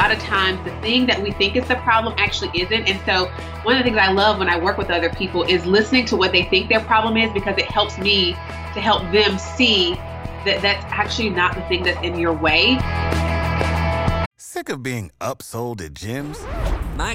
lot of times the thing that we think is the problem actually isn't. And so, one of the things I love when I work with other people is listening to what they think their problem is because it helps me to help them see that that's actually not the thing that's in your way. Sick of being upsold at gyms? My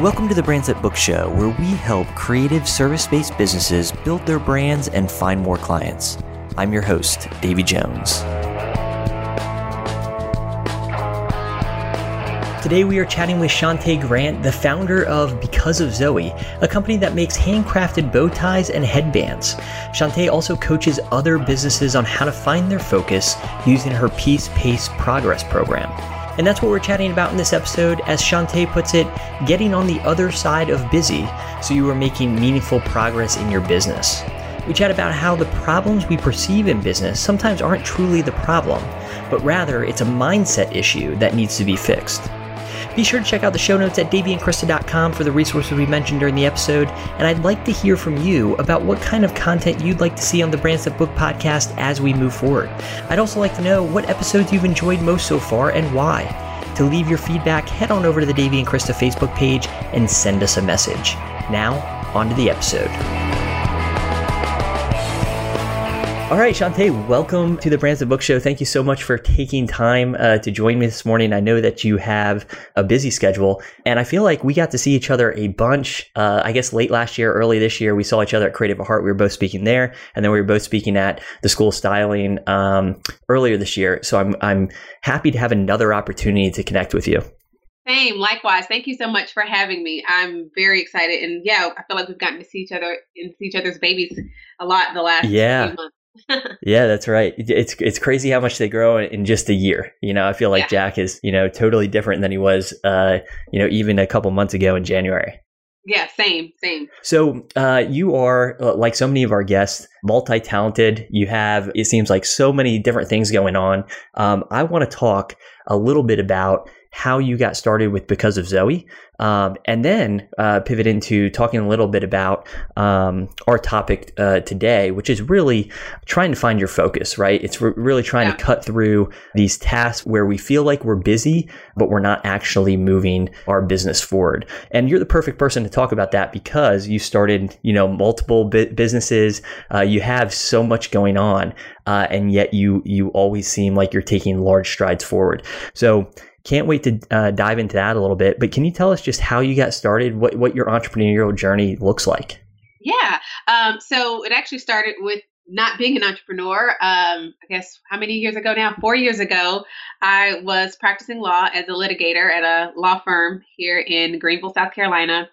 Welcome to the Brands Book Show, where we help creative service based businesses build their brands and find more clients. I'm your host, Davey Jones. Today we are chatting with Shantae Grant, the founder of Because of Zoe, a company that makes handcrafted bow ties and headbands. Shantae also coaches other businesses on how to find their focus using her Peace Pace Progress program. And that's what we're chatting about in this episode. As Shantae puts it, getting on the other side of busy so you are making meaningful progress in your business. We chat about how the problems we perceive in business sometimes aren't truly the problem, but rather it's a mindset issue that needs to be fixed. Be sure to check out the show notes at daveyandkrista.com for the resources we mentioned during the episode, and I'd like to hear from you about what kind of content you'd like to see on the Brands That Book podcast as we move forward. I'd also like to know what episodes you've enjoyed most so far and why. To leave your feedback, head on over to the Davey and Krista Facebook page and send us a message. Now, on to the episode. All right, Shantae, welcome to the Brands That Book Show. Thank you so much for taking time uh, to join me this morning. I know that you have a busy schedule, and I feel like we got to see each other a bunch. Uh, I guess late last year, early this year, we saw each other at Creative at Heart. We were both speaking there, and then we were both speaking at the School of Styling um, earlier this year. So I'm I'm happy to have another opportunity to connect with you. Same, likewise. Thank you so much for having me. I'm very excited, and yeah, I feel like we've gotten to see each other and see each other's babies a lot in the last yeah. few months. yeah, that's right. It's it's crazy how much they grow in just a year. You know, I feel like yeah. Jack is you know totally different than he was uh, you know even a couple months ago in January. Yeah, same, same. So uh, you are uh, like so many of our guests, multi-talented. You have it seems like so many different things going on. Um, I want to talk a little bit about how you got started with because of Zoe, um, and then uh, pivot into talking a little bit about um, our topic uh, today, which is really trying to find your focus. Right? It's re- really trying yeah. to cut through these tasks where we feel like we're busy, but we're not actually moving our business forward. And you're the perfect person to talk about that because you started, you know, multiple bi- businesses. Uh, you have so much going on, uh, and yet you you always seem like you're taking large strides forward. So can't wait to uh, dive into that a little bit. But can you tell us just how you got started, what, what your entrepreneurial journey looks like? Yeah. Um, so it actually started with not being an entrepreneur. Um, I guess how many years ago now? Four years ago, I was practicing law as a litigator at a law firm here in Greenville, South Carolina.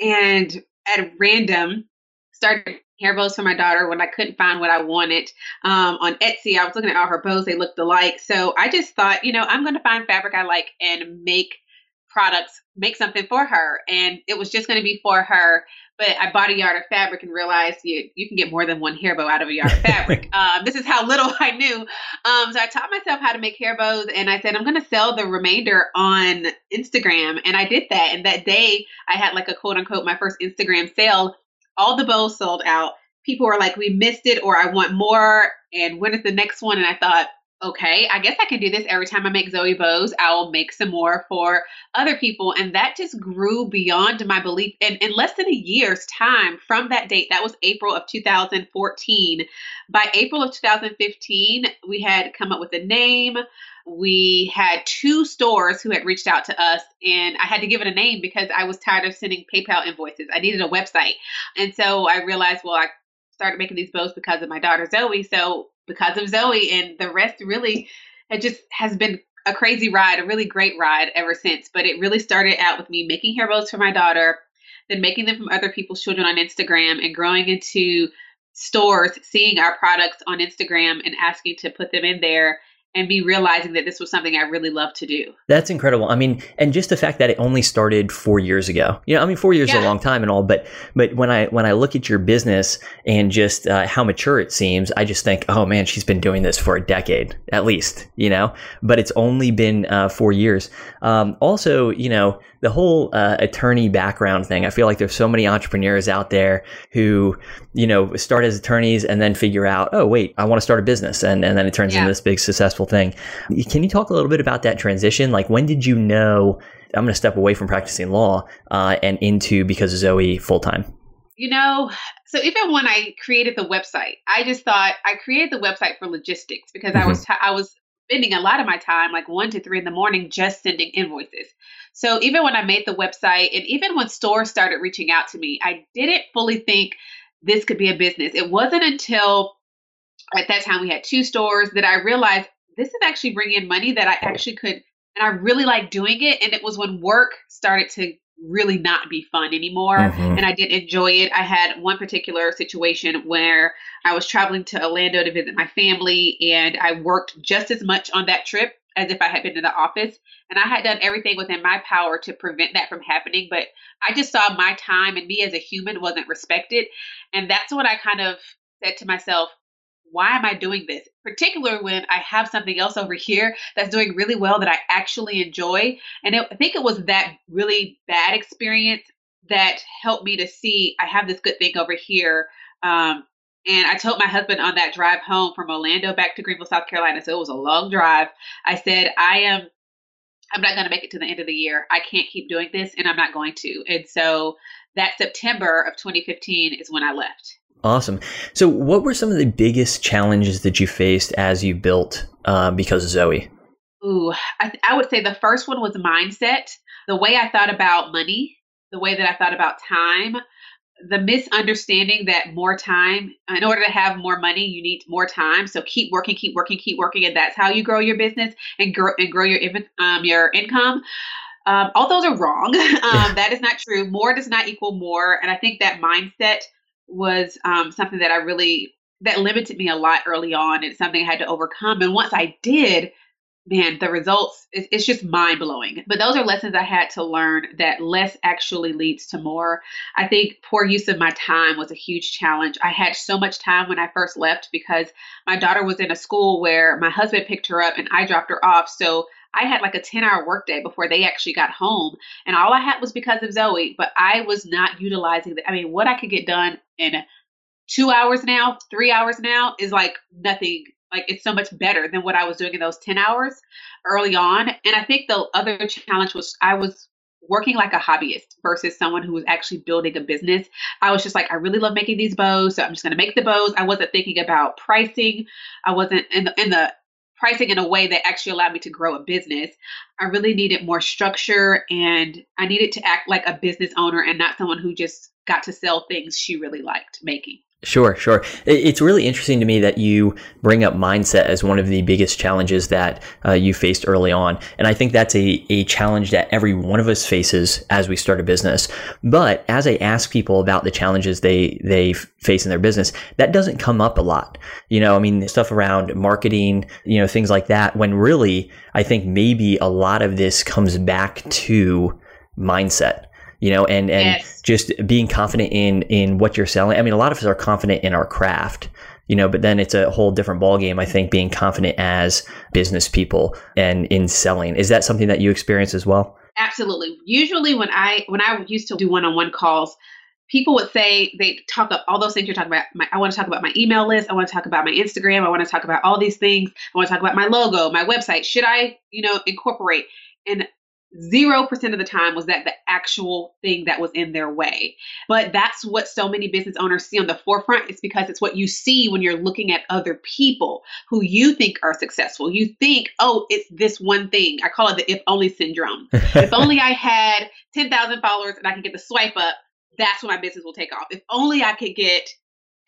And at random, started hair bows for my daughter when I couldn't find what I wanted. Um, on Etsy, I was looking at all her bows, they looked alike. So I just thought, you know, I'm going to find fabric I like and make products, make something for her. And it was just going to be for her. But I bought a yard of fabric and realized you, you can get more than one hair bow out of a yard of fabric. um, this is how little I knew. Um, so I taught myself how to make hair bows and I said, I'm going to sell the remainder on Instagram. And I did that. And that day I had like a quote unquote my first Instagram sale all the bows sold out. People were like, we missed it, or I want more. And when is the next one? And I thought, okay, I guess I can do this every time I make Zoe bows. I'll make some more for other people. And that just grew beyond my belief. And in less than a year's time from that date, that was April of 2014. By April of 2015, we had come up with a name we had two stores who had reached out to us and I had to give it a name because I was tired of sending PayPal invoices. I needed a website. And so I realized, well, I started making these bows because of my daughter Zoe. So because of Zoe and the rest really it just has been a crazy ride, a really great ride ever since. But it really started out with me making hair bows for my daughter, then making them from other people's children on Instagram and growing into stores seeing our products on Instagram and asking to put them in there and be realizing that this was something I really love to do. That's incredible. I mean, and just the fact that it only started four years ago. You know, I mean, four years yeah. is a long time and all, but but when I when I look at your business and just uh, how mature it seems, I just think, oh man, she's been doing this for a decade at least. You know, but it's only been uh, four years. Um, also, you know, the whole uh, attorney background thing. I feel like there's so many entrepreneurs out there who, you know, start as attorneys and then figure out, oh wait, I want to start a business, and and then it turns yeah. into this big successful thing. Can you talk a little bit about that transition? Like, when did you know I'm going to step away from practicing law uh, and into because of Zoe full time? You know, so even when I created the website, I just thought I created the website for logistics because mm-hmm. I was t- I was spending a lot of my time, like one to three in the morning, just sending invoices. So even when I made the website and even when stores started reaching out to me, I didn't fully think this could be a business. It wasn't until at that time we had two stores that I realized this is actually bringing in money that I actually could, and I really like doing it. And it was when work started to really not be fun anymore mm-hmm. and I didn't enjoy it. I had one particular situation where I was traveling to Orlando to visit my family and I worked just as much on that trip as if I had been in the office. And I had done everything within my power to prevent that from happening. But I just saw my time and me as a human wasn't respected. And that's what I kind of said to myself, why am I doing this? Particularly when I have something else over here that's doing really well that I actually enjoy. And it, I think it was that really bad experience that helped me to see I have this good thing over here. Um, and I told my husband on that drive home from Orlando back to Greenville, South Carolina, so it was a long drive. I said, I am I'm not going to make it to the end of the year. I can't keep doing this and I'm not going to. And so that September of 2015 is when I left. Awesome. So, what were some of the biggest challenges that you faced as you built uh, because of Zoe? Ooh, I, I would say the first one was mindset. The way I thought about money, the way that I thought about time, the misunderstanding that more time, in order to have more money, you need more time. So keep working, keep working, keep working, and that's how you grow your business and grow and grow your um, your income. Um, all those are wrong. um, that is not true. More does not equal more, and I think that mindset was um, something that I really that limited me a lot early on. It's something I had to overcome, and once I did, man, the results, it's just mind blowing. But those are lessons I had to learn that less actually leads to more. I think poor use of my time was a huge challenge. I had so much time when I first left because my daughter was in a school where my husband picked her up and I dropped her off. So I had like a 10 hour workday before they actually got home. And all I had was because of Zoe, but I was not utilizing I mean, what I could get done in two hours now, three hours now is like nothing like it's so much better than what I was doing in those 10 hours early on. And I think the other challenge was I was working like a hobbyist versus someone who was actually building a business. I was just like, I really love making these bows, so I'm just going to make the bows. I wasn't thinking about pricing. I wasn't in the, in the pricing in a way that actually allowed me to grow a business. I really needed more structure and I needed to act like a business owner and not someone who just got to sell things she really liked making. Sure, sure. It's really interesting to me that you bring up mindset as one of the biggest challenges that uh, you faced early on. And I think that's a, a challenge that every one of us faces as we start a business. But as I ask people about the challenges they, they face in their business, that doesn't come up a lot. You know, I mean, stuff around marketing, you know, things like that, when really I think maybe a lot of this comes back to mindset you know, and and yes. just being confident in in what you're selling. I mean, a lot of us are confident in our craft, you know, but then it's a whole different ballgame. I think being confident as business people and in selling is that something that you experience as well? Absolutely. Usually, when I when I used to do one on one calls, people would say they talk up all those things you're talking about. My, I want to talk about my email list. I want to talk about my Instagram. I want to talk about all these things. I want to talk about my logo, my website. Should I, you know, incorporate? And 0% of the time was that the actual thing that was in their way. But that's what so many business owners see on the forefront. It's because it's what you see when you're looking at other people who you think are successful. You think, oh, it's this one thing. I call it the if only syndrome. if only I had 10,000 followers and I can get the swipe up, that's when my business will take off. If only I could get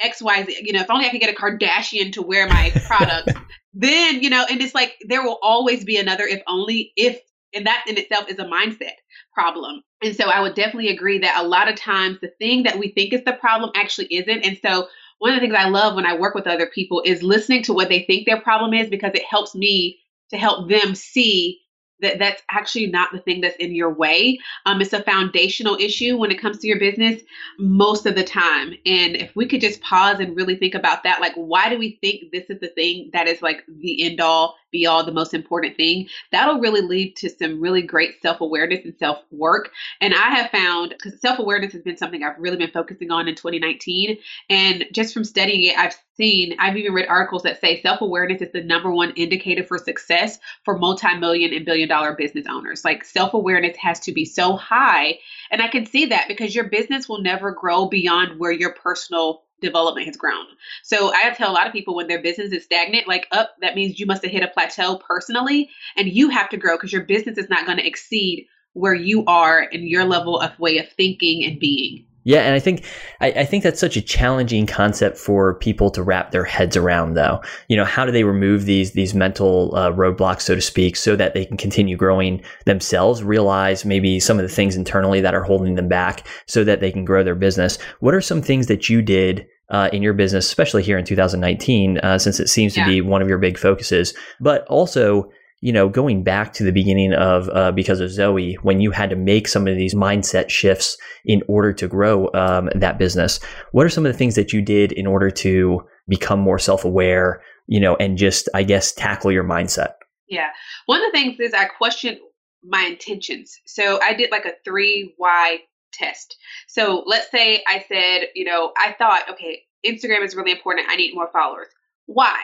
XYZ, you know, if only I could get a Kardashian to wear my product, then, you know, and it's like there will always be another if only if and that in itself is a mindset problem. And so I would definitely agree that a lot of times the thing that we think is the problem actually isn't. And so one of the things I love when I work with other people is listening to what they think their problem is because it helps me to help them see that that's actually not the thing that's in your way. Um, it's a foundational issue when it comes to your business most of the time. And if we could just pause and really think about that, like, why do we think this is the thing that is like the end all be all the most important thing? That'll really lead to some really great self awareness and self work. And I have found, because self awareness has been something I've really been focusing on in 2019. And just from studying it, I've seen, I've even read articles that say self awareness is the number one indicator for success for multi million and billion dollar business owners. Like self awareness has to be so high. And I can see that because your business will never grow beyond where your personal development has grown. So I tell a lot of people when their business is stagnant, like up, that means you must have hit a plateau personally and you have to grow because your business is not going to exceed where you are in your level of way of thinking and being. Yeah, and I think I, I, think that's such a challenging concept for people to wrap their heads around. Though, you know, how do they remove these these mental uh, roadblocks, so to speak, so that they can continue growing themselves? Realize maybe some of the things internally that are holding them back, so that they can grow their business. What are some things that you did uh, in your business, especially here in 2019, uh, since it seems yeah. to be one of your big focuses, but also you know, going back to the beginning of uh, because of Zoe, when you had to make some of these mindset shifts in order to grow um, that business, what are some of the things that you did in order to become more self aware, you know, and just, I guess, tackle your mindset? Yeah. One of the things is I questioned my intentions. So I did like a three why test. So let's say I said, you know, I thought, okay, Instagram is really important. I need more followers. Why?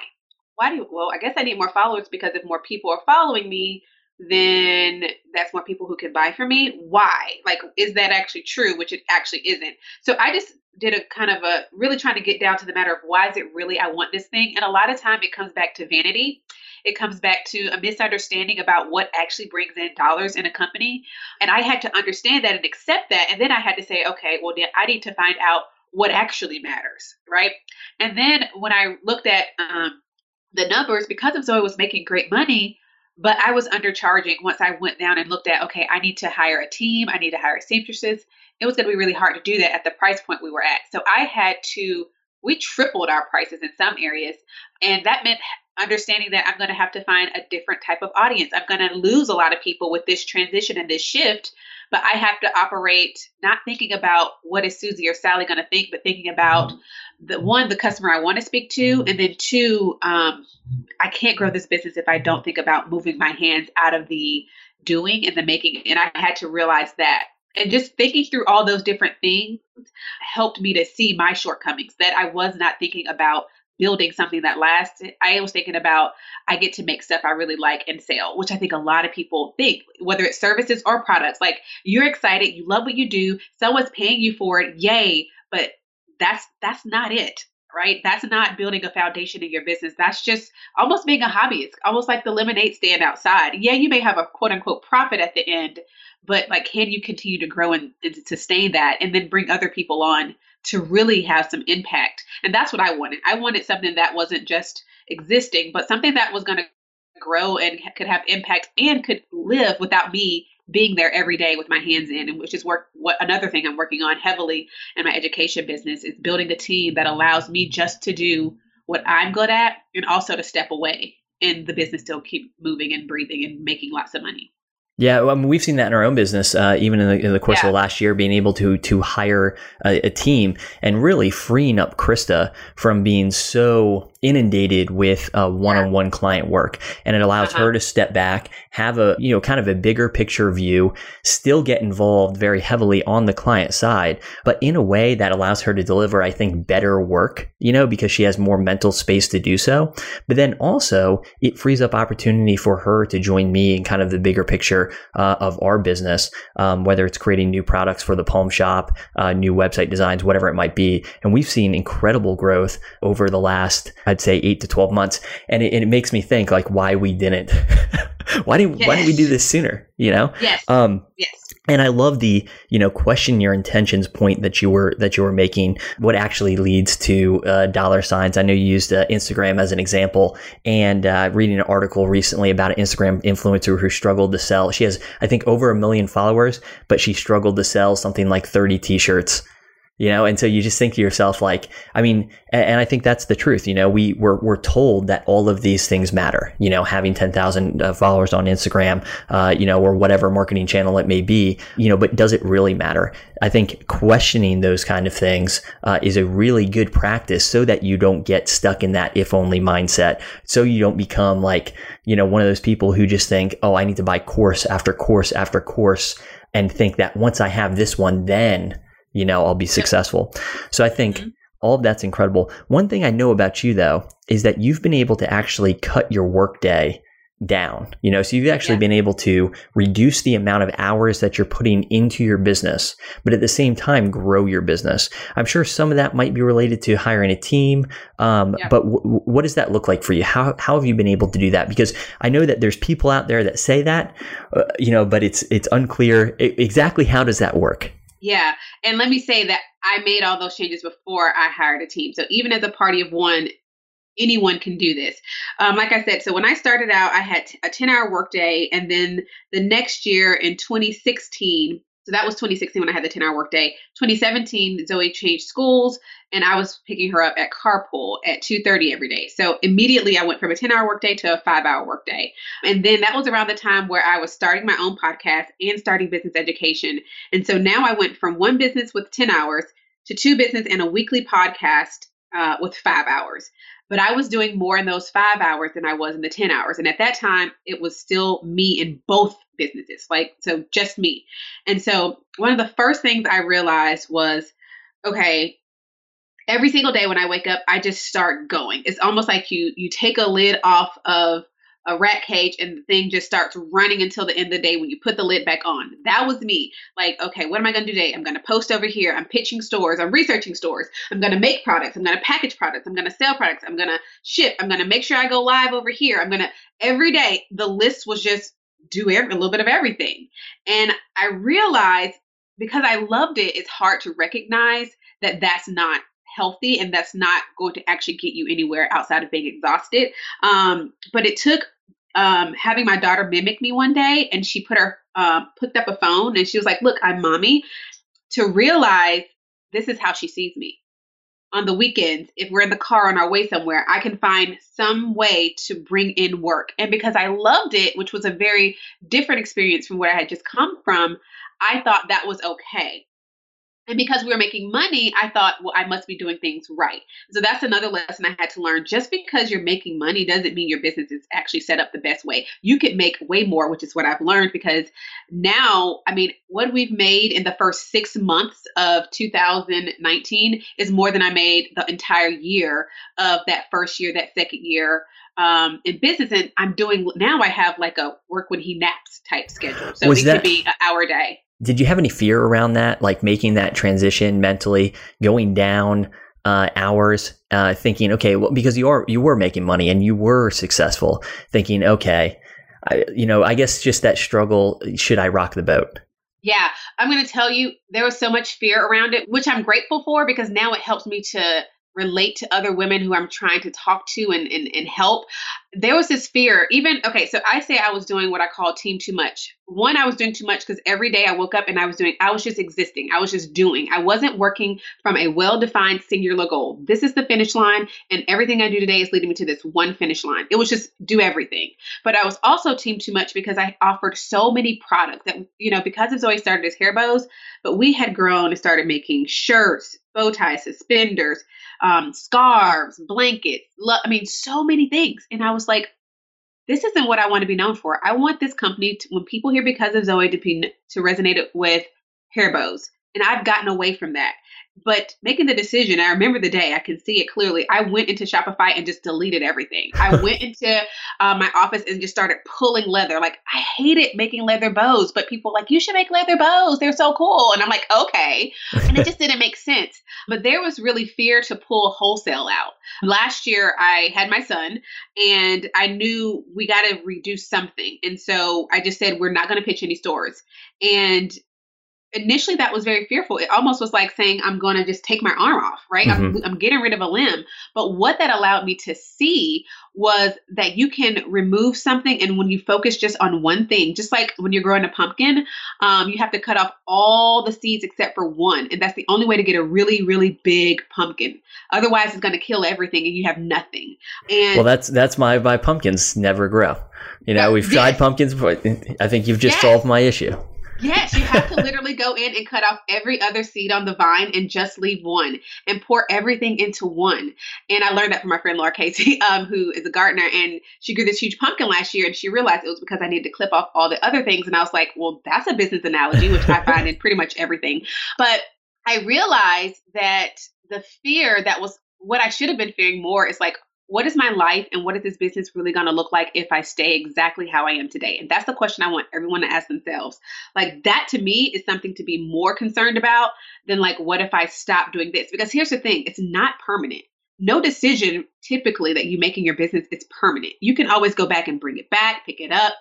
Why do you, well, I guess I need more followers because if more people are following me, then that's more people who can buy from me. Why? Like, is that actually true? Which it actually isn't. So I just did a kind of a really trying to get down to the matter of why is it really I want this thing? And a lot of time it comes back to vanity. It comes back to a misunderstanding about what actually brings in dollars in a company. And I had to understand that and accept that. And then I had to say, okay, well, then I need to find out what actually matters, right? And then when I looked at um, the numbers because of Zoe was making great money, but I was undercharging once I went down and looked at, okay, I need to hire a team, I need to hire seamstresses. It was going to be really hard to do that at the price point we were at. So I had to, we tripled our prices in some areas. And that meant understanding that I'm going to have to find a different type of audience. I'm going to lose a lot of people with this transition and this shift, but I have to operate not thinking about what is Susie or Sally going to think, but thinking about the one, the customer I want to speak to, and then two, um, I can't grow this business if I don't think about moving my hands out of the doing and the making. And I had to realize that. And just thinking through all those different things helped me to see my shortcomings that I was not thinking about building something that lasts. I was thinking about I get to make stuff I really like and sell, which I think a lot of people think, whether it's services or products. Like you're excited, you love what you do, someone's paying you for it, yay, but that's that's not it. Right? That's not building a foundation in your business. That's just almost being a hobby. It's almost like the lemonade stand outside. Yeah, you may have a quote unquote profit at the end, but like can you continue to grow and, and sustain that and then bring other people on to really have some impact. And that's what I wanted. I wanted something that wasn't just existing, but something that was going to grow and could have impact and could live without me being there every day with my hands in and which is work what another thing I'm working on heavily in my education business is building a team that allows me just to do what I'm good at and also to step away and the business still keep moving and breathing and making lots of money. Yeah, I mean, we've seen that in our own business, uh, even in the, in the course yeah. of the last year, being able to to hire a, a, team and really freeing up Krista from being so inundated with uh, one-on-one client work, and it allows uh-huh. her to step back, have a you know kind of a bigger picture view, still get involved very heavily on the client side, but in a way that allows her to deliver, I think, better work. You know, because she has more mental space to do so. But then also, it frees up opportunity for her to join me in kind of the bigger picture uh, of our business, um, whether it's creating new products for the Palm Shop, uh, new website designs, whatever it might be. And we've seen incredible growth over the last, I'd say, eight to 12 months. And it, it makes me think like why we didn't. why didn't yes. why did we do this sooner? You know? Yes. Um, yes. And I love the, you know, question your intentions point that you were that you were making. What actually leads to uh, dollar signs? I know you used uh, Instagram as an example, and uh, reading an article recently about an Instagram influencer who struggled to sell. She has, I think, over a million followers, but she struggled to sell something like thirty T-shirts you know and so you just think to yourself like i mean and, and, i think that's the truth you know we we're, we're told that all of these things matter you know having 10,000 uh, followers on instagram uh, you know or whatever marketing channel it may be you know but does it really matter? I think questioning those kind of things uh, is a really good practice so that you don't get stuck in that if only mindset so you don't become like you know one of those people who just think oh i need to buy course after course after course and think that once i have this one then you know, I'll be successful. So I think mm-hmm. all of that's incredible. One thing I know about you though is that you've been able to actually cut your workday down. You know, so you've actually yeah. been able to reduce the amount of hours that you're putting into your business, but at the same time grow your business. I'm sure some of that might be related to hiring a team. Um, yeah. But w- what does that look like for you? How how have you been able to do that? Because I know that there's people out there that say that, uh, you know, but it's it's unclear exactly how does that work. Yeah. And let me say that I made all those changes before I hired a team. So even as a party of one, anyone can do this. Um, like I said, so when I started out, I had a 10 hour workday. And then the next year in 2016, so that was 2016 when I had the 10 hour workday. 2017, Zoe changed schools and I was picking her up at carpool at 2:30 every day. So immediately I went from a 10-hour workday to a 5-hour workday. And then that was around the time where I was starting my own podcast and starting business education. And so now I went from one business with 10 hours to two business and a weekly podcast uh, with 5 hours. But I was doing more in those 5 hours than I was in the 10 hours. And at that time, it was still me in both businesses. Like so just me. And so one of the first things I realized was okay, every single day when I wake up, I just start going. It's almost like you you take a lid off of a rat cage and the thing just starts running until the end of the day when you put the lid back on. That was me. Like, okay, what am I going to do today? I'm going to post over here. I'm pitching stores. I'm researching stores. I'm going to make products. I'm going to package products. I'm going to sell products. I'm going to ship. I'm going to make sure I go live over here. I'm going to every day the list was just do every, a little bit of everything. And I realized because I loved it, it's hard to recognize that that's not healthy and that's not going to actually get you anywhere outside of being exhausted. Um, but it took um, having my daughter mimic me one day and she put her uh, picked up a phone and she was like, "Look, I'm mommy," to realize this is how she sees me. On the weekends, if we're in the car on our way somewhere, I can find some way to bring in work. And because I loved it, which was a very different experience from where I had just come from, I thought that was okay. And because we were making money, I thought, well, I must be doing things right. So that's another lesson I had to learn. Just because you're making money doesn't mean your business is actually set up the best way. You could make way more, which is what I've learned because now, I mean, what we've made in the first six months of 2019 is more than I made the entire year of that first year, that second year um, in business. And I'm doing now, I have like a work when he naps type schedule. So Was it that- could be an hour a day did you have any fear around that, like making that transition mentally, going down uh, hours, uh, thinking, okay, well, because you are you were making money and you were successful, thinking, okay, I, you know, I guess just that struggle. Should I rock the boat? Yeah, I'm going to tell you, there was so much fear around it, which I'm grateful for because now it helps me to relate to other women who I'm trying to talk to and, and, and help. There was this fear, even, okay, so I say I was doing what I call team too much. One, I was doing too much because every day I woke up and I was doing, I was just existing. I was just doing. I wasn't working from a well defined singular goal. This is the finish line, and everything I do today is leading me to this one finish line. It was just do everything. But I was also team too much because I offered so many products that, you know, because of Zoe started as hair bows, but we had grown and started making shirts, bow ties, suspenders, um, scarves, blankets. Lo- I mean, so many things. And I was like, this isn't what I want to be known for. I want this company to, when people hear because of Zoe to, be, to resonate with hair bows. And I've gotten away from that. But making the decision, I remember the day, I can see it clearly. I went into Shopify and just deleted everything. I went into uh, my office and just started pulling leather. Like, I hated making leather bows, but people like, you should make leather bows. They're so cool. And I'm like, okay. And it just didn't make sense. But there was really fear to pull wholesale out. Last year, I had my son and I knew we got to reduce something. And so I just said, we're not going to pitch any stores. And initially that was very fearful. It almost was like saying, I'm going to just take my arm off, right? Mm-hmm. I'm, I'm getting rid of a limb. But what that allowed me to see was that you can remove something. And when you focus just on one thing, just like when you're growing a pumpkin, um, you have to cut off all the seeds except for one. And that's the only way to get a really, really big pumpkin. Otherwise, it's going to kill everything and you have nothing. And well, that's, that's my, my pumpkins never grow. You know, we've tried pumpkins, but I think you've just yes. solved my issue. Yes, you have to literally go in and cut off every other seed on the vine and just leave one and pour everything into one. And I learned that from my friend Laura Casey, um, who is a gardener, and she grew this huge pumpkin last year, and she realized it was because I needed to clip off all the other things. And I was like, well, that's a business analogy, which I find in pretty much everything. But I realized that the fear that was what I should have been fearing more is like, what is my life and what is this business really going to look like if I stay exactly how I am today? And that's the question I want everyone to ask themselves. Like that to me is something to be more concerned about than like, what if I stop doing this? Because here's the thing it's not permanent. No decision typically that you make in your business is permanent. You can always go back and bring it back, pick it up,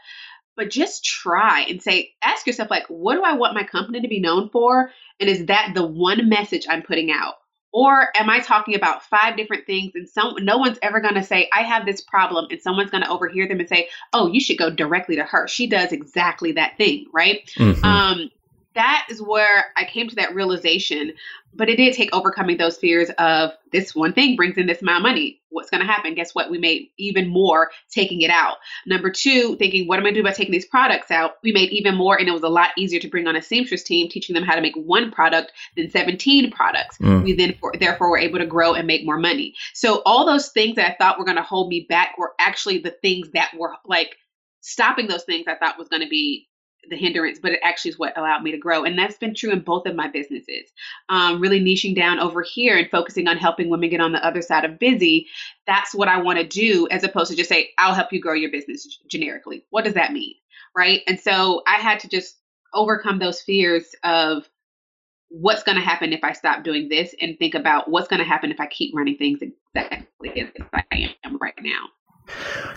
but just try and say, ask yourself, like, what do I want my company to be known for? And is that the one message I'm putting out? Or am I talking about five different things and some no one's ever going to say I have this problem and someone's going to overhear them and say, "Oh, you should go directly to her. She does exactly that thing," right? Mm-hmm. Um that is where I came to that realization. But it did take overcoming those fears of this one thing brings in this amount of money. What's going to happen? Guess what? We made even more taking it out. Number two, thinking, what am I going to do about taking these products out? We made even more, and it was a lot easier to bring on a seamstress team, teaching them how to make one product than 17 products. Mm. We then, for, therefore, were able to grow and make more money. So all those things that I thought were going to hold me back were actually the things that were like stopping those things I thought was going to be the hindrance, but it actually is what allowed me to grow. And that's been true in both of my businesses. Um, really niching down over here and focusing on helping women get on the other side of busy. That's what I want to do as opposed to just say, I'll help you grow your business generically. What does that mean? Right. And so I had to just overcome those fears of what's going to happen if I stop doing this and think about what's going to happen if I keep running things exactly as I am right now.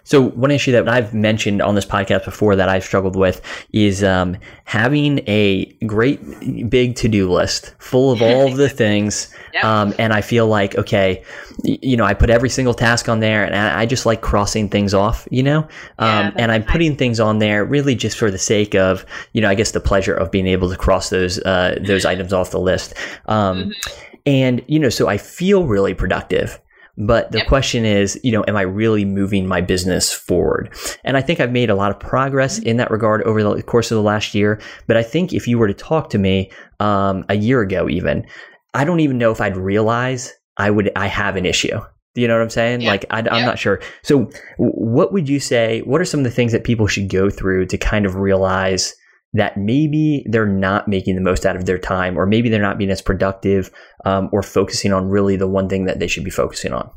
So one issue that I've mentioned on this podcast before that I've struggled with is um, having a great big to-do list full of all of the things, yep. um, and I feel like okay, you know, I put every single task on there, and I just like crossing things off, you know, um, yeah, and I'm putting things on there really just for the sake of, you know, I guess the pleasure of being able to cross those uh, those items off the list. Um, mm-hmm. And you know, so I feel really productive but the yep. question is, you know, am I really moving my business forward? And I think I've made a lot of progress mm-hmm. in that regard over the course of the last year. But I think if you were to talk to me um, a year ago, even, I don't even know if I'd realize I would I have an issue. Do you know what I'm saying? Like, I, am not sure. So, what would you say? What are some of the things that people should go through to kind of realize? That maybe they're not making the most out of their time, or maybe they're not being as productive um, or focusing on really the one thing that they should be focusing on?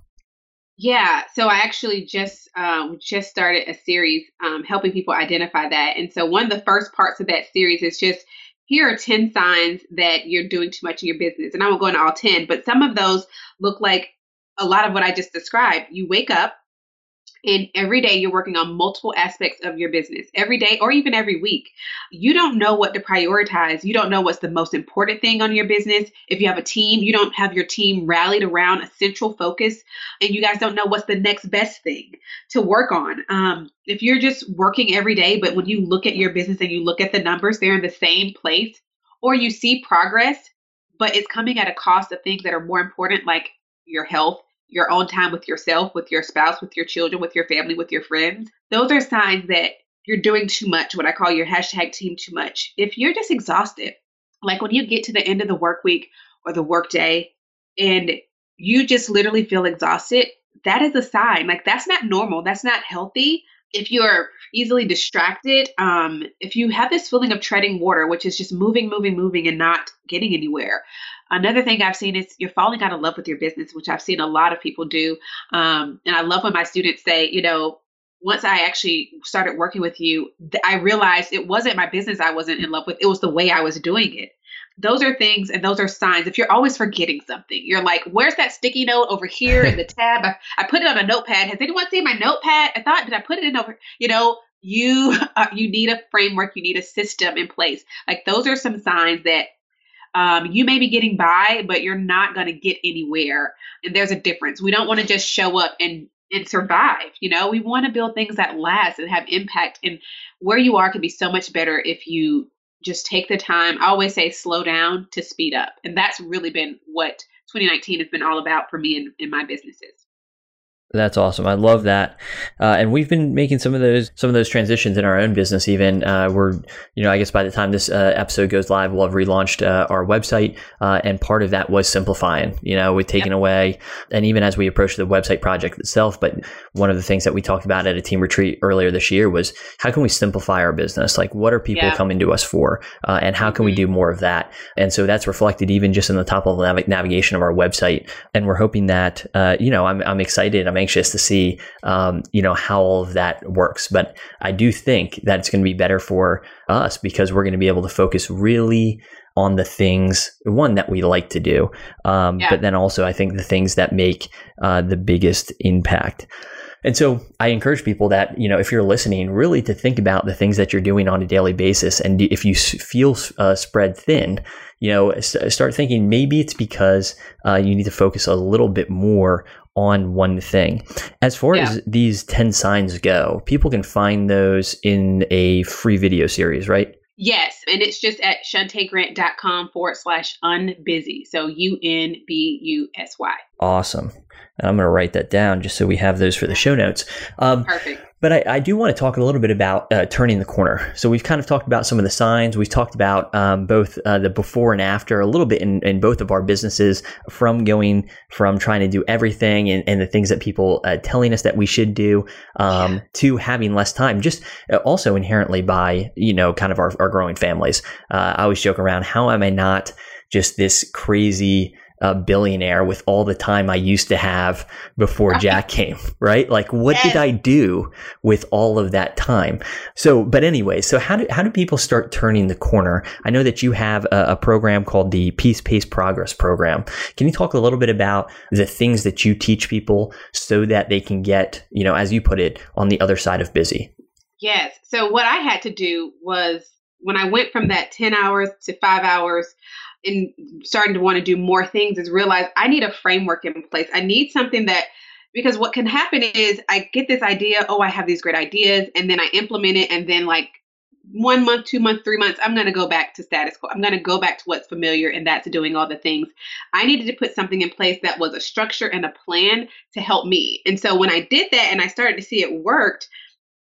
Yeah, so I actually just um, just started a series um, helping people identify that, and so one of the first parts of that series is just here are 10 signs that you're doing too much in your business. And I won't go into all 10, but some of those look like a lot of what I just described. You wake up, and every day you're working on multiple aspects of your business, every day or even every week. You don't know what to prioritize. You don't know what's the most important thing on your business. If you have a team, you don't have your team rallied around a central focus, and you guys don't know what's the next best thing to work on. Um, if you're just working every day, but when you look at your business and you look at the numbers, they're in the same place, or you see progress, but it's coming at a cost of things that are more important, like your health your own time with yourself, with your spouse, with your children, with your family, with your friends, those are signs that you're doing too much, what I call your hashtag team too much. If you're just exhausted, like when you get to the end of the work week or the work day and you just literally feel exhausted, that is a sign. Like that's not normal. That's not healthy. If you're easily distracted, um, if you have this feeling of treading water, which is just moving, moving, moving and not getting anywhere, Another thing I've seen is you're falling out of love with your business, which I've seen a lot of people do. Um, and I love when my students say, you know, once I actually started working with you, I realized it wasn't my business I wasn't in love with, it was the way I was doing it. Those are things and those are signs. If you're always forgetting something, you're like, where's that sticky note over here in the tab? I, I put it on a notepad. Has anyone seen my notepad? I thought, did I put it in over? You know, you uh, you need a framework, you need a system in place. Like those are some signs that um, you may be getting by, but you're not going to get anywhere. And there's a difference. We don't want to just show up and and survive. You know, we want to build things that last and have impact. And where you are can be so much better if you just take the time. I always say slow down to speed up. And that's really been what 2019 has been all about for me in, in my businesses. That's awesome. I love that. Uh, and we've been making some of those some of those transitions in our own business. Even uh, we're you know I guess by the time this uh, episode goes live, we'll have relaunched uh, our website, uh, and part of that was simplifying. You know, we've taken yep. away, and even as we approach the website project itself. But one of the things that we talked about at a team retreat earlier this year was how can we simplify our business? Like, what are people yeah. coming to us for, uh, and how can we mm-hmm. do more of that? And so that's reflected even just in the top level nav- navigation of our website. And we're hoping that you know I'm I'm excited. I'm anxious to see, um, you know, how all of that works. But I do think that it's going to be better for us because we're going to be able to focus really on the things one that we like to do, um, yeah. but then also I think the things that make uh, the biggest impact. And so I encourage people that, you know, if you're listening, really to think about the things that you're doing on a daily basis. And if you feel uh, spread thin, you know, start thinking maybe it's because uh, you need to focus a little bit more on one thing. As far yeah. as these 10 signs go, people can find those in a free video series, right? Yes, and it's just at shantaegrant.com forward slash unbusy. So U N B U S Y. Awesome. And I'm going to write that down just so we have those for the show notes. Um, Perfect. But I, I, do want to talk a little bit about uh, turning the corner. So we've kind of talked about some of the signs. We've talked about um, both uh, the before and after a little bit in, in, both of our businesses from going from trying to do everything and, and the things that people uh, telling us that we should do um, yeah. to having less time, just uh, also inherently by, you know, kind of our, our growing families. Uh, I always joke around, how am I not just this crazy a billionaire with all the time I used to have before Jack came, right? Like, what yes. did I do with all of that time? So, but anyway, so how do, how do people start turning the corner? I know that you have a, a program called the Peace Pace Progress Program. Can you talk a little bit about the things that you teach people so that they can get, you know, as you put it, on the other side of busy? Yes. So, what I had to do was when I went from that 10 hours to five hours, and starting to want to do more things is realize I need a framework in place. I need something that because what can happen is I get this idea, oh, I have these great ideas, and then I implement it, and then like one month, two months, three months, I'm going to go back to status quo. I'm going to go back to what's familiar, and that's doing all the things. I needed to put something in place that was a structure and a plan to help me. And so when I did that and I started to see it worked,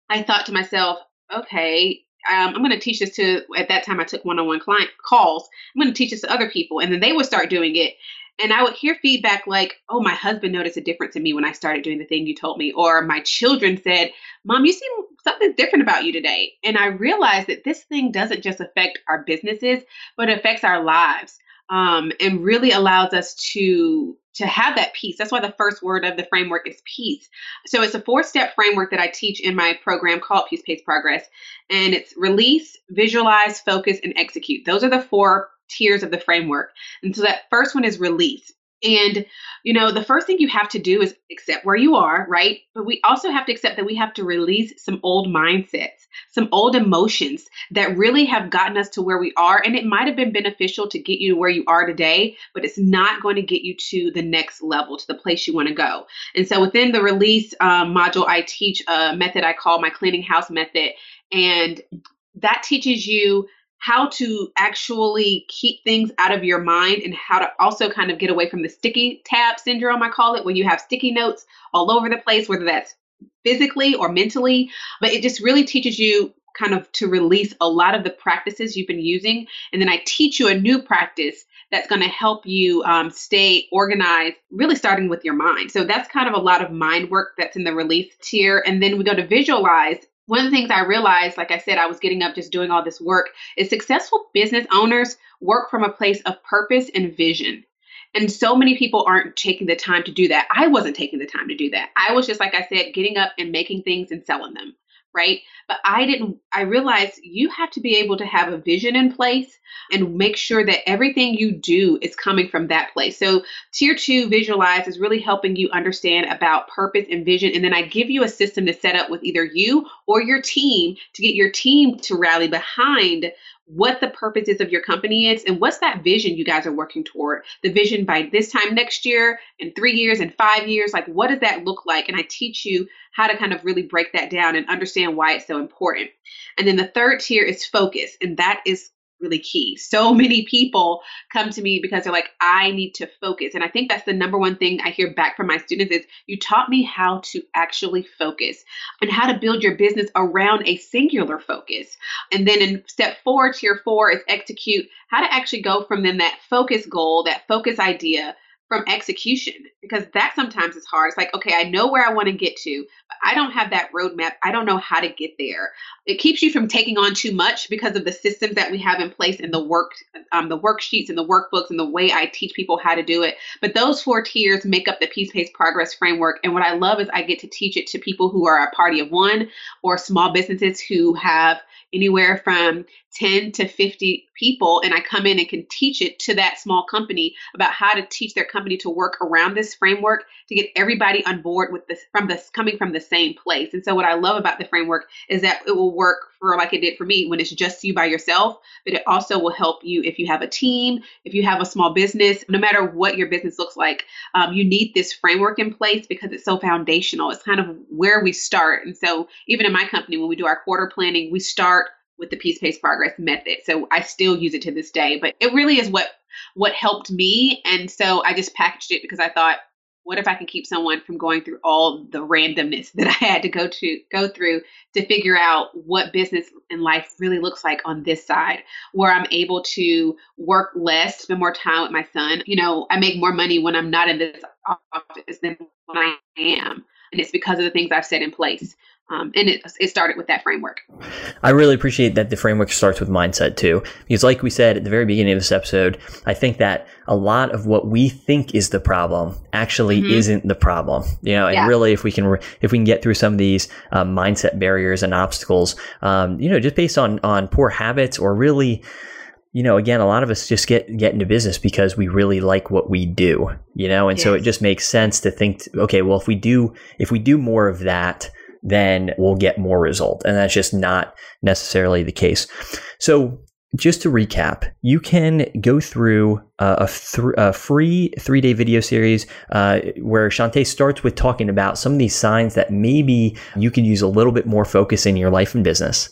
I thought to myself, okay, um, I'm going to teach this to, at that time, I took one on one client calls. I'm going to teach this to other people. And then they would start doing it. And I would hear feedback like, oh, my husband noticed a difference in me when I started doing the thing you told me. Or my children said, Mom, you seem something different about you today. And I realized that this thing doesn't just affect our businesses, but it affects our lives um, and really allows us to to have that peace. That's why the first word of the framework is peace. So it's a four step framework that I teach in my program called Peace Pace Progress. And it's release, visualize, focus, and execute. Those are the four tiers of the framework. And so that first one is release. And, you know, the first thing you have to do is accept where you are, right? But we also have to accept that we have to release some old mindsets, some old emotions that really have gotten us to where we are. And it might have been beneficial to get you to where you are today, but it's not going to get you to the next level, to the place you want to go. And so within the release um, module, I teach a method I call my cleaning house method. And that teaches you how to actually keep things out of your mind and how to also kind of get away from the sticky tab syndrome, I call it, when you have sticky notes all over the place, whether that's physically or mentally. But it just really teaches you kind of to release a lot of the practices you've been using. And then I teach you a new practice that's going to help you um, stay organized, really starting with your mind. So that's kind of a lot of mind work that's in the release tier. And then we go to visualize one of the things I realized, like I said, I was getting up just doing all this work, is successful business owners work from a place of purpose and vision. And so many people aren't taking the time to do that. I wasn't taking the time to do that. I was just, like I said, getting up and making things and selling them right? But I didn't, I realized you have to be able to have a vision in place and make sure that everything you do is coming from that place. So, tier two, visualize is really helping you understand about purpose and vision. And then I give you a system to set up with either you or your team to get your team to rally behind what the purpose is of your company is and what's that vision you guys are working toward. The vision by this time next year in three years and five years like what does that look like? And i teach you how to kind of really break that down and understand why it's so important. And then the third tier is focus and that is really key. So many people come to me because they're like, I need to focus. And I think that's the number one thing I hear back from my students is you taught me how to actually focus and how to build your business around a singular focus. And then in step four, tier four is execute, how to actually go from then that focus goal, that focus idea from execution because that sometimes is hard. It's like, okay, I know where I want to get to, but I don't have that roadmap. I don't know how to get there. It keeps you from taking on too much because of the systems that we have in place and the work, um, the worksheets and the workbooks and the way I teach people how to do it. But those four tiers make up the Peace Pace Progress framework. And what I love is I get to teach it to people who are a party of one or small businesses who have anywhere from 10 to 50 people and I come in and can teach it to that small company about how to teach their company to work around this framework to get everybody on board with this from this coming from the same place. And so what I love about the framework is that it will work for like it did for me when it's just you by yourself, but it also will help you if you have a team, if you have a small business, no matter what your business looks like, um, you need this framework in place because it's so foundational. It's kind of where we start. And so even in my company, when we do our quarter planning, we start with the Peace Pace Progress method. So I still use it to this day, but it really is what what helped me. And so I just packaged it because I thought, what if I can keep someone from going through all the randomness that I had to go to go through to figure out what business and life really looks like on this side, where I'm able to work less, spend more time with my son. You know, I make more money when I'm not in this office than when I am. And it's because of the things I've set in place. Um, and it, it started with that framework. I really appreciate that the framework starts with mindset too, because like we said at the very beginning of this episode, I think that a lot of what we think is the problem actually mm-hmm. isn't the problem. You know, and yeah. really, if we can if we can get through some of these um, mindset barriers and obstacles, um, you know, just based on on poor habits or really you know, again, a lot of us just get get into business because we really like what we do, you know, and yes. so it just makes sense to think, okay, well, if we do if we do more of that, then we'll get more result. And that's just not necessarily the case. So just to recap, you can go through uh, a, th- a, free three day video series uh, where Shunta starts with talking about some of these signs that maybe you can use a little bit more focus in your life and business.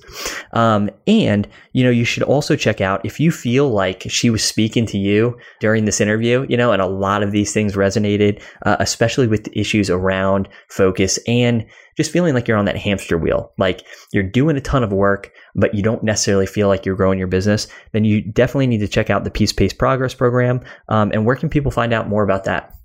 Um, and, you know, you should also check out if you feel like she was speaking to you during this interview, you know, and a lot of these things resonated, uh, especially with issues around focus and just feeling like you're on that hamster wheel. Like you're doing a ton of work, but you don't necessarily feel like you're growing your business, then you definitely need to check out the Peace Pace Progress Program. Um, and where can people find out more about that?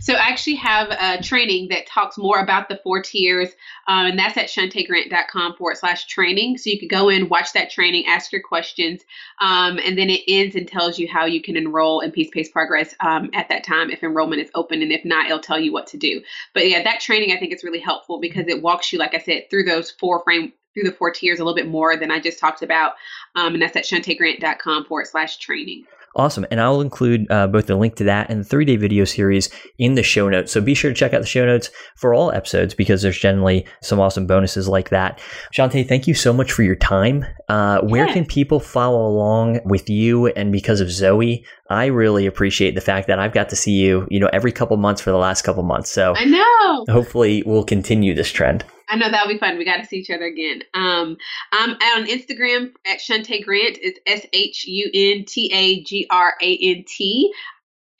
So I actually have a training that talks more about the four tiers, um, and that's at shuntagrant.com forward slash training. So you could go in, watch that training, ask your questions, um, and then it ends and tells you how you can enroll in Peace Pace Progress um, at that time if enrollment is open, and if not, it'll tell you what to do. But yeah, that training I think is really helpful because it walks you, like I said, through those four frame through the four tiers a little bit more than I just talked about, um, and that's at shuntagrant.com forward slash training. Awesome. And I'll include uh, both the link to that and the three day video series in the show notes. So be sure to check out the show notes for all episodes because there's generally some awesome bonuses like that. Shunta, thank you so much for your time. Uh, where can people follow along with you? And because of Zoe, I really appreciate the fact that I've got to see you, you know, every couple months for the last couple months. So I know. Hopefully we'll continue this trend. I know that'll be fun. We got to see each other again. Um, I'm on Instagram at Shunta Grant. It's S H U N T A G R A N T.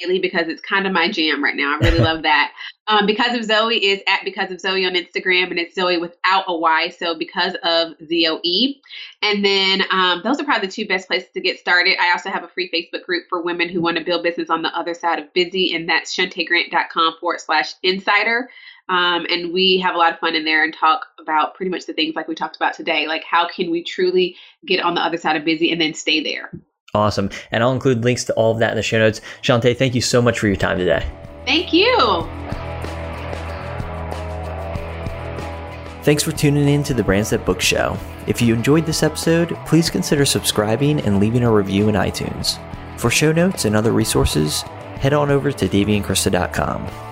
Because it's kind of my jam right now. I really love that. Um, because of Zoe is at Because of Zoe on Instagram, and it's Zoe without a Y. So because of Z O E. And then um, those are probably the two best places to get started. I also have a free Facebook group for women who want to build business on the other side of busy, and that's shuntagrant.com forward slash insider. Um, and we have a lot of fun in there and talk about pretty much the things like we talked about today. Like, how can we truly get on the other side of busy and then stay there? Awesome. And I'll include links to all of that in the show notes. Shunta, thank you so much for your time today. Thank you. Thanks for tuning in to the Brands That Book Show. If you enjoyed this episode, please consider subscribing and leaving a review in iTunes. For show notes and other resources, head on over to daveyandkrista.com.